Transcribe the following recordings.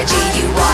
in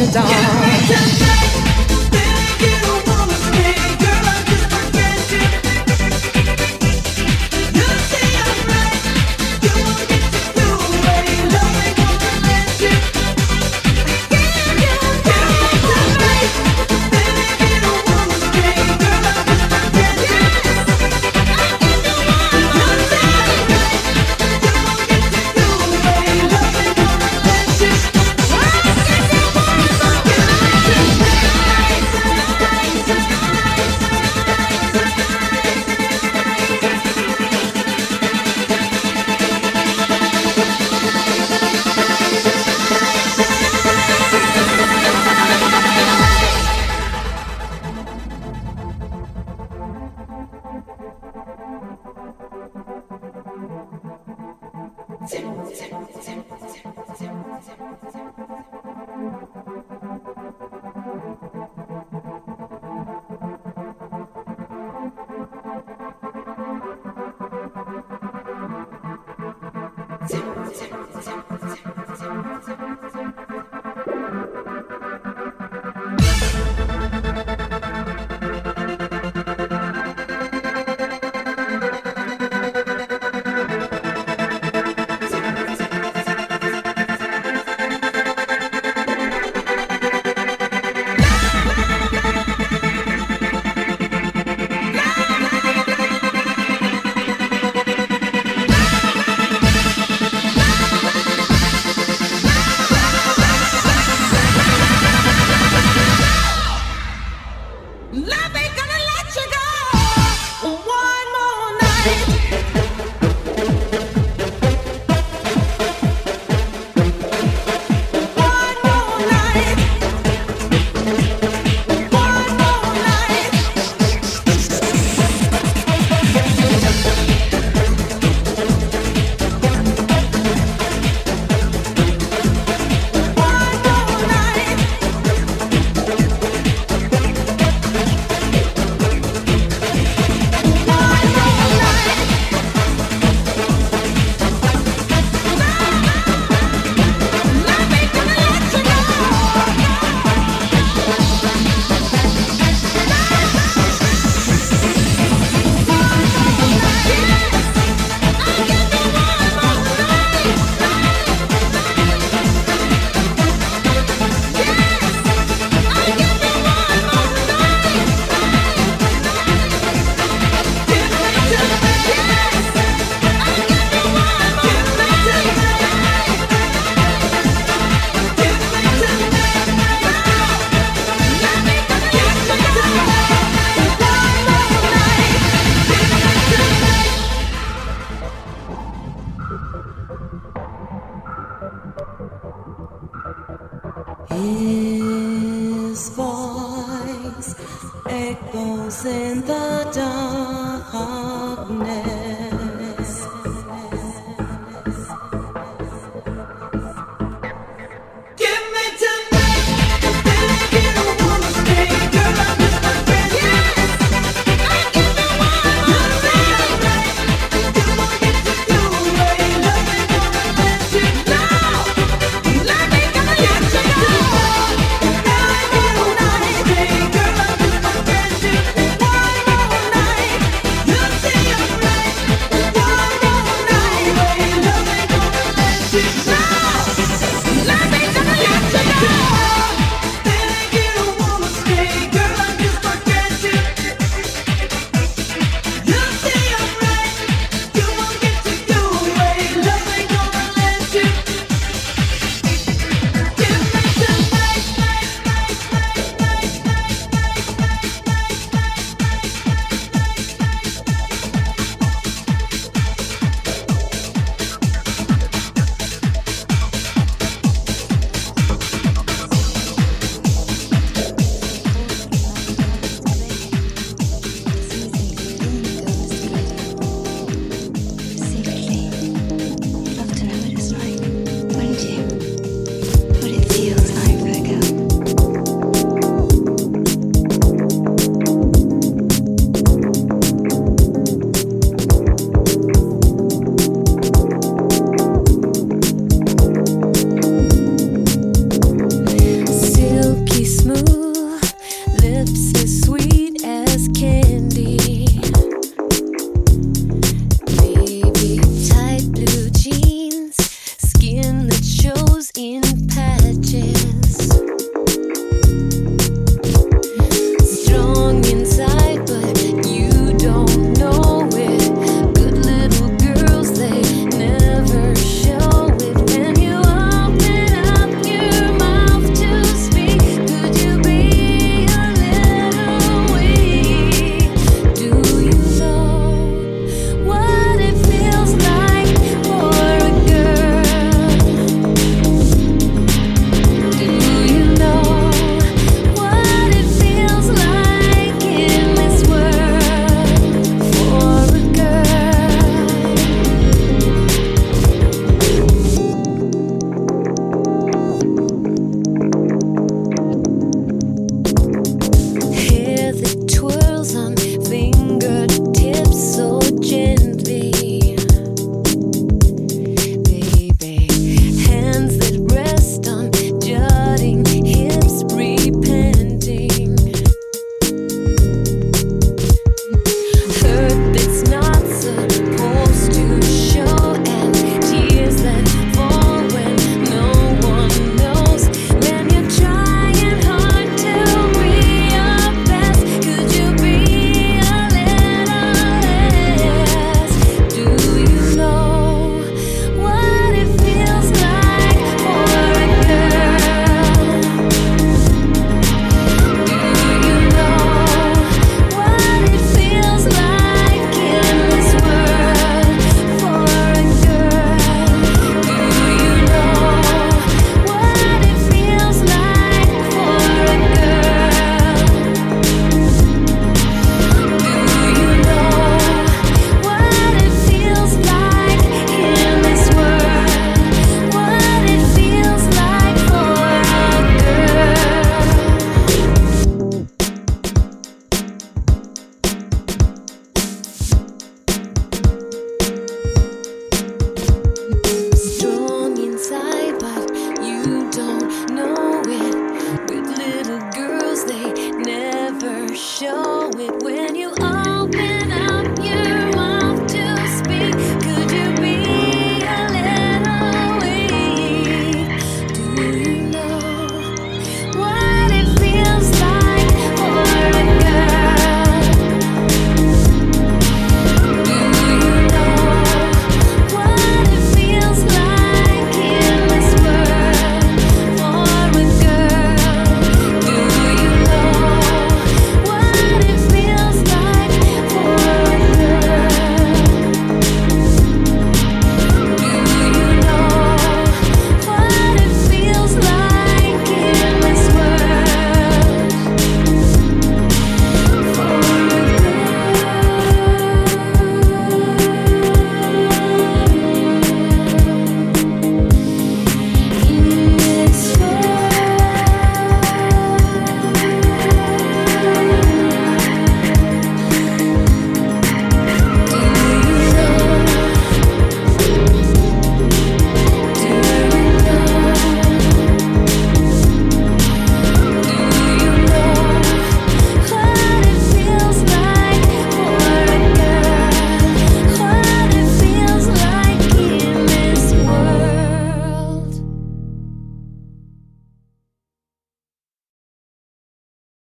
the darkness.